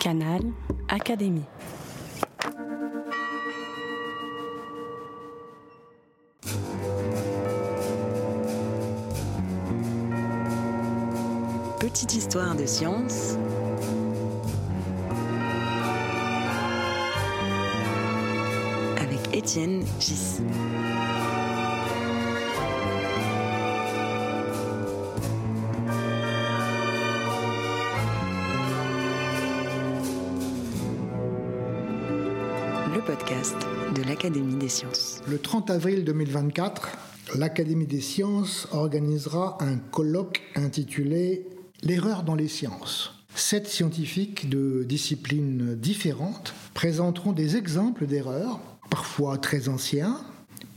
Canal Académie. Petite histoire de science. Avec Étienne Gis. De l'Académie des sciences. Le 30 avril 2024, l'Académie des sciences organisera un colloque intitulé L'erreur dans les sciences. Sept scientifiques de disciplines différentes présenteront des exemples d'erreurs, parfois très anciens,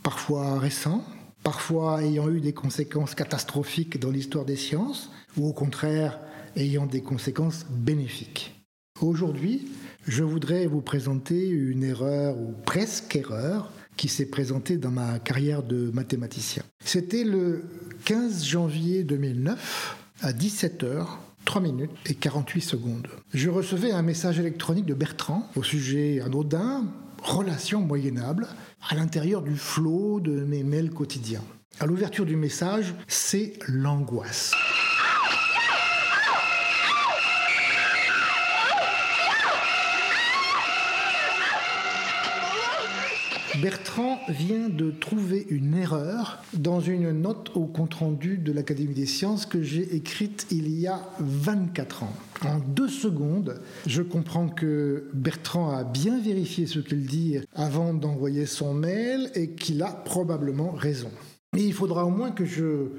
parfois récents, parfois ayant eu des conséquences catastrophiques dans l'histoire des sciences, ou au contraire ayant des conséquences bénéfiques. Aujourd'hui, je voudrais vous présenter une erreur ou presque erreur qui s'est présentée dans ma carrière de mathématicien. C'était le 15 janvier 2009 à 17h, 3 minutes et 48 secondes. Je recevais un message électronique de Bertrand au sujet anodin, relation moyennable, à l'intérieur du flot de mes mails quotidiens. À l'ouverture du message, c'est l'angoisse. Bertrand vient de trouver une erreur dans une note au compte-rendu de l'Académie des sciences que j'ai écrite il y a 24 ans. En deux secondes, je comprends que Bertrand a bien vérifié ce qu'il dit avant d'envoyer son mail et qu'il a probablement raison. Mais il faudra au moins que je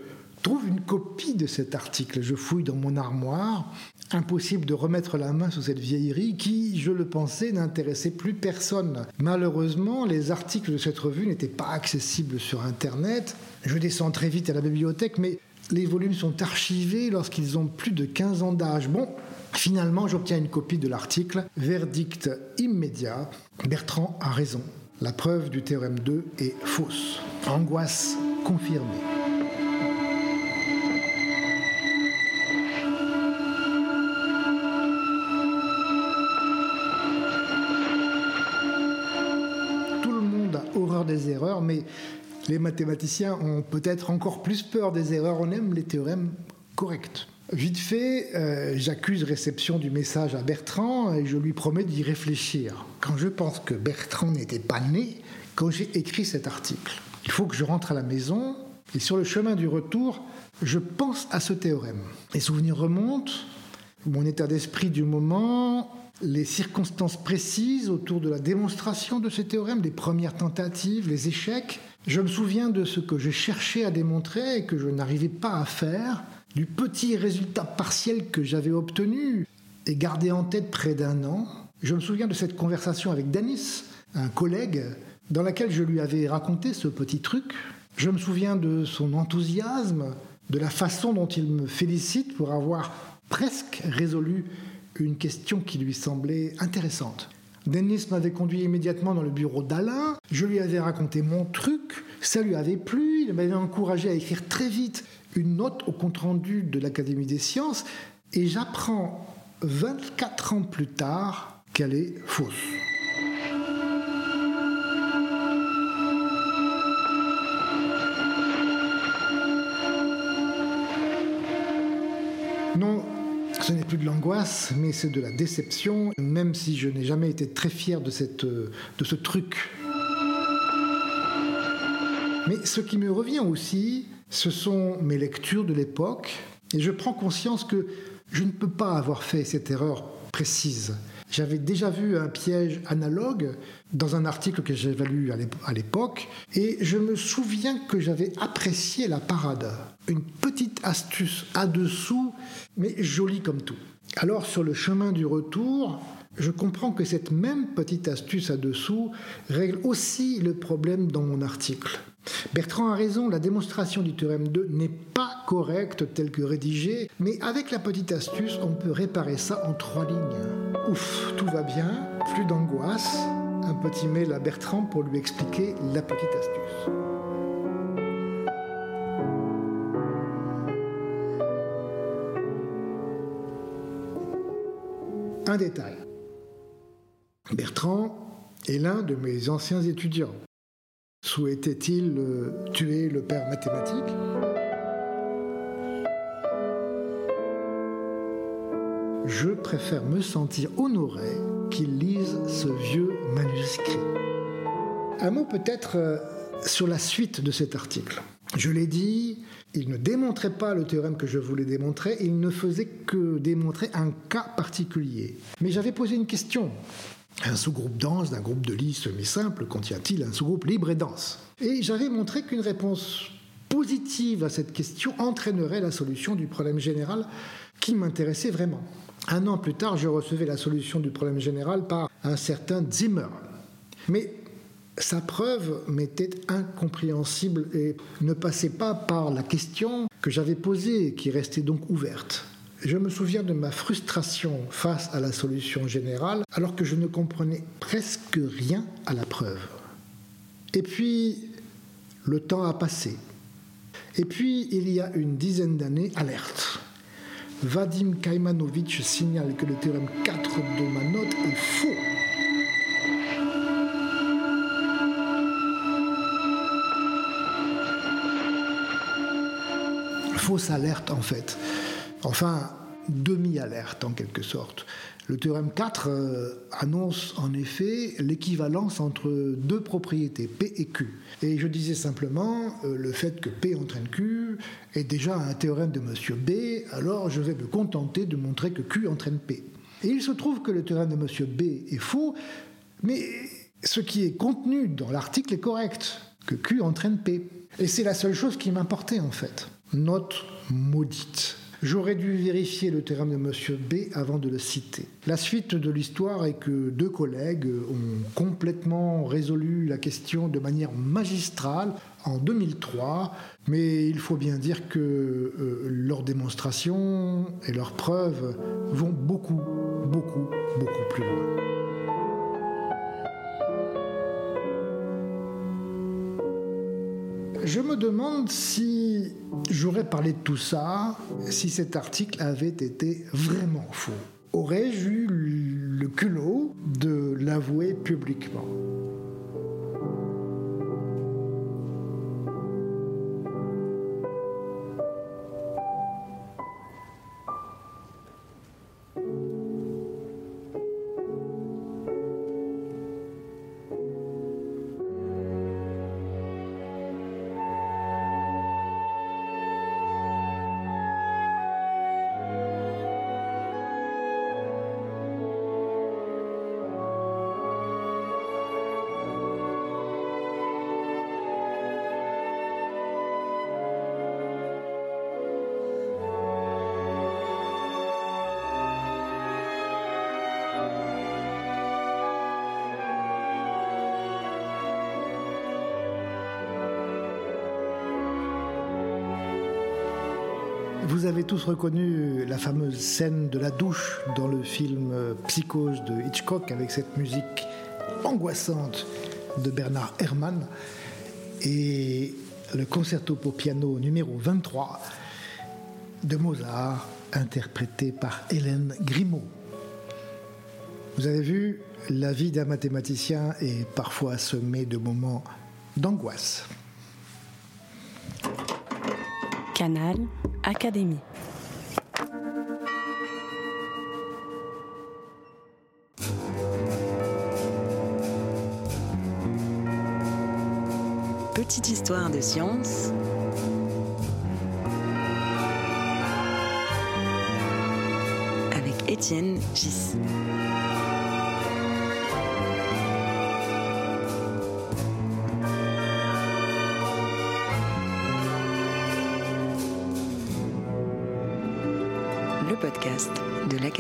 trouve une copie de cet article. Je fouille dans mon armoire. Impossible de remettre la main sur cette vieillerie qui, je le pensais, n'intéressait plus personne. Malheureusement, les articles de cette revue n'étaient pas accessibles sur Internet. Je descends très vite à la bibliothèque, mais les volumes sont archivés lorsqu'ils ont plus de 15 ans d'âge. Bon, finalement, j'obtiens une copie de l'article. Verdict immédiat. Bertrand a raison. La preuve du théorème 2 est fausse. Angoisse confirmée. Les mathématiciens ont peut-être encore plus peur des erreurs. On aime les théorèmes corrects. Vite fait, euh, j'accuse réception du message à Bertrand et je lui promets d'y réfléchir. Quand je pense que Bertrand n'était pas né quand j'ai écrit cet article, il faut que je rentre à la maison et sur le chemin du retour, je pense à ce théorème. Les souvenirs remontent, mon état d'esprit du moment, les circonstances précises autour de la démonstration de ces théorèmes, les premières tentatives, les échecs. Je me souviens de ce que j'ai cherché à démontrer et que je n'arrivais pas à faire, du petit résultat partiel que j'avais obtenu et gardé en tête près d'un an. Je me souviens de cette conversation avec Denis, un collègue, dans laquelle je lui avais raconté ce petit truc. Je me souviens de son enthousiasme, de la façon dont il me félicite pour avoir presque résolu une question qui lui semblait intéressante. Denis m'avait conduit immédiatement dans le bureau d'Alain, je lui avais raconté mon truc, ça lui avait plu, il m'avait encouragé à écrire très vite une note au compte-rendu de l'Académie des sciences, et j'apprends 24 ans plus tard qu'elle est fausse. Ce n'est plus de l'angoisse, mais c'est de la déception, même si je n'ai jamais été très fier de, cette, de ce truc. Mais ce qui me revient aussi, ce sont mes lectures de l'époque, et je prends conscience que je ne peux pas avoir fait cette erreur précise. J'avais déjà vu un piège analogue dans un article que j'avais lu à l'époque, et je me souviens que j'avais apprécié la parade. Une petite astuce à dessous, mais jolie comme tout. Alors sur le chemin du retour, je comprends que cette même petite astuce à dessous règle aussi le problème dans mon article. Bertrand a raison, la démonstration du théorème 2 n'est pas correcte telle que rédigée, mais avec la petite astuce, on peut réparer ça en trois lignes. Ouf, tout va bien, plus d'angoisse. Un petit mail à Bertrand pour lui expliquer la petite astuce. Détail. Bertrand est l'un de mes anciens étudiants. Souhaitait-il tuer le père mathématique? Je préfère me sentir honoré qu'il lise ce vieux manuscrit. Un mot peut-être euh, sur la suite de cet article. Je l'ai dit, il ne démontrait pas le théorème que je voulais démontrer, il ne faisait que démontrer un cas particulier. Mais j'avais posé une question. Un sous-groupe dense d'un groupe de Lie semi-simple contient-il un sous-groupe libre et dense? Et j'avais montré qu'une réponse positive à cette question entraînerait la solution du problème général qui m'intéressait vraiment. Un an plus tard, je recevais la solution du problème général par un certain Zimmer. Mais sa preuve m'était incompréhensible et ne passait pas par la question que j'avais posée et qui restait donc ouverte. Je me souviens de ma frustration face à la solution générale alors que je ne comprenais presque rien à la preuve. Et puis, le temps a passé. Et puis, il y a une dizaine d'années, alerte. Vadim Kaimanovitch signale que le théorème 4 de ma note est faux. Fausse alerte en fait. Enfin, demi-alerte en quelque sorte. Le théorème 4 euh, annonce en effet l'équivalence entre deux propriétés, P et Q. Et je disais simplement euh, le fait que P entraîne Q est déjà un théorème de M. B, alors je vais me contenter de montrer que Q entraîne P. Et il se trouve que le théorème de M. B est faux, mais ce qui est contenu dans l'article est correct, que Q entraîne P. Et c'est la seule chose qui m'importait en fait. Note maudite. J'aurais dû vérifier le théorème de M. B avant de le citer. La suite de l'histoire est que deux collègues ont complètement résolu la question de manière magistrale en 2003, mais il faut bien dire que euh, leurs démonstrations et leurs preuves vont beaucoup, beaucoup, beaucoup plus loin. Je me demande si j'aurais parlé de tout ça si cet article avait été vraiment faux. Aurais-je eu le culot de l'avouer publiquement? Vous avez tous reconnu la fameuse scène de la douche dans le film Psychose de Hitchcock avec cette musique angoissante de Bernard Herrmann et le concerto pour piano numéro 23 de Mozart interprété par Hélène Grimaud. Vous avez vu, la vie d'un mathématicien est parfois semée de moments d'angoisse. Canal Académie. Petite histoire de science. Avec Étienne Gis.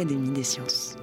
l'Académie des sciences.